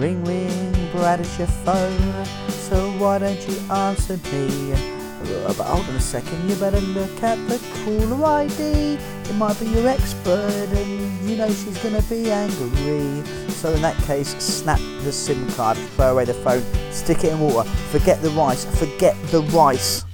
Ring ring, bright as your phone. So why don't you answer me? But hold on a second, you better look at the caller ID. It might be your expert, and you know she's gonna be angry. So in that case, snap the SIM card, throw away the phone, stick it in water. Forget the rice. Forget the rice.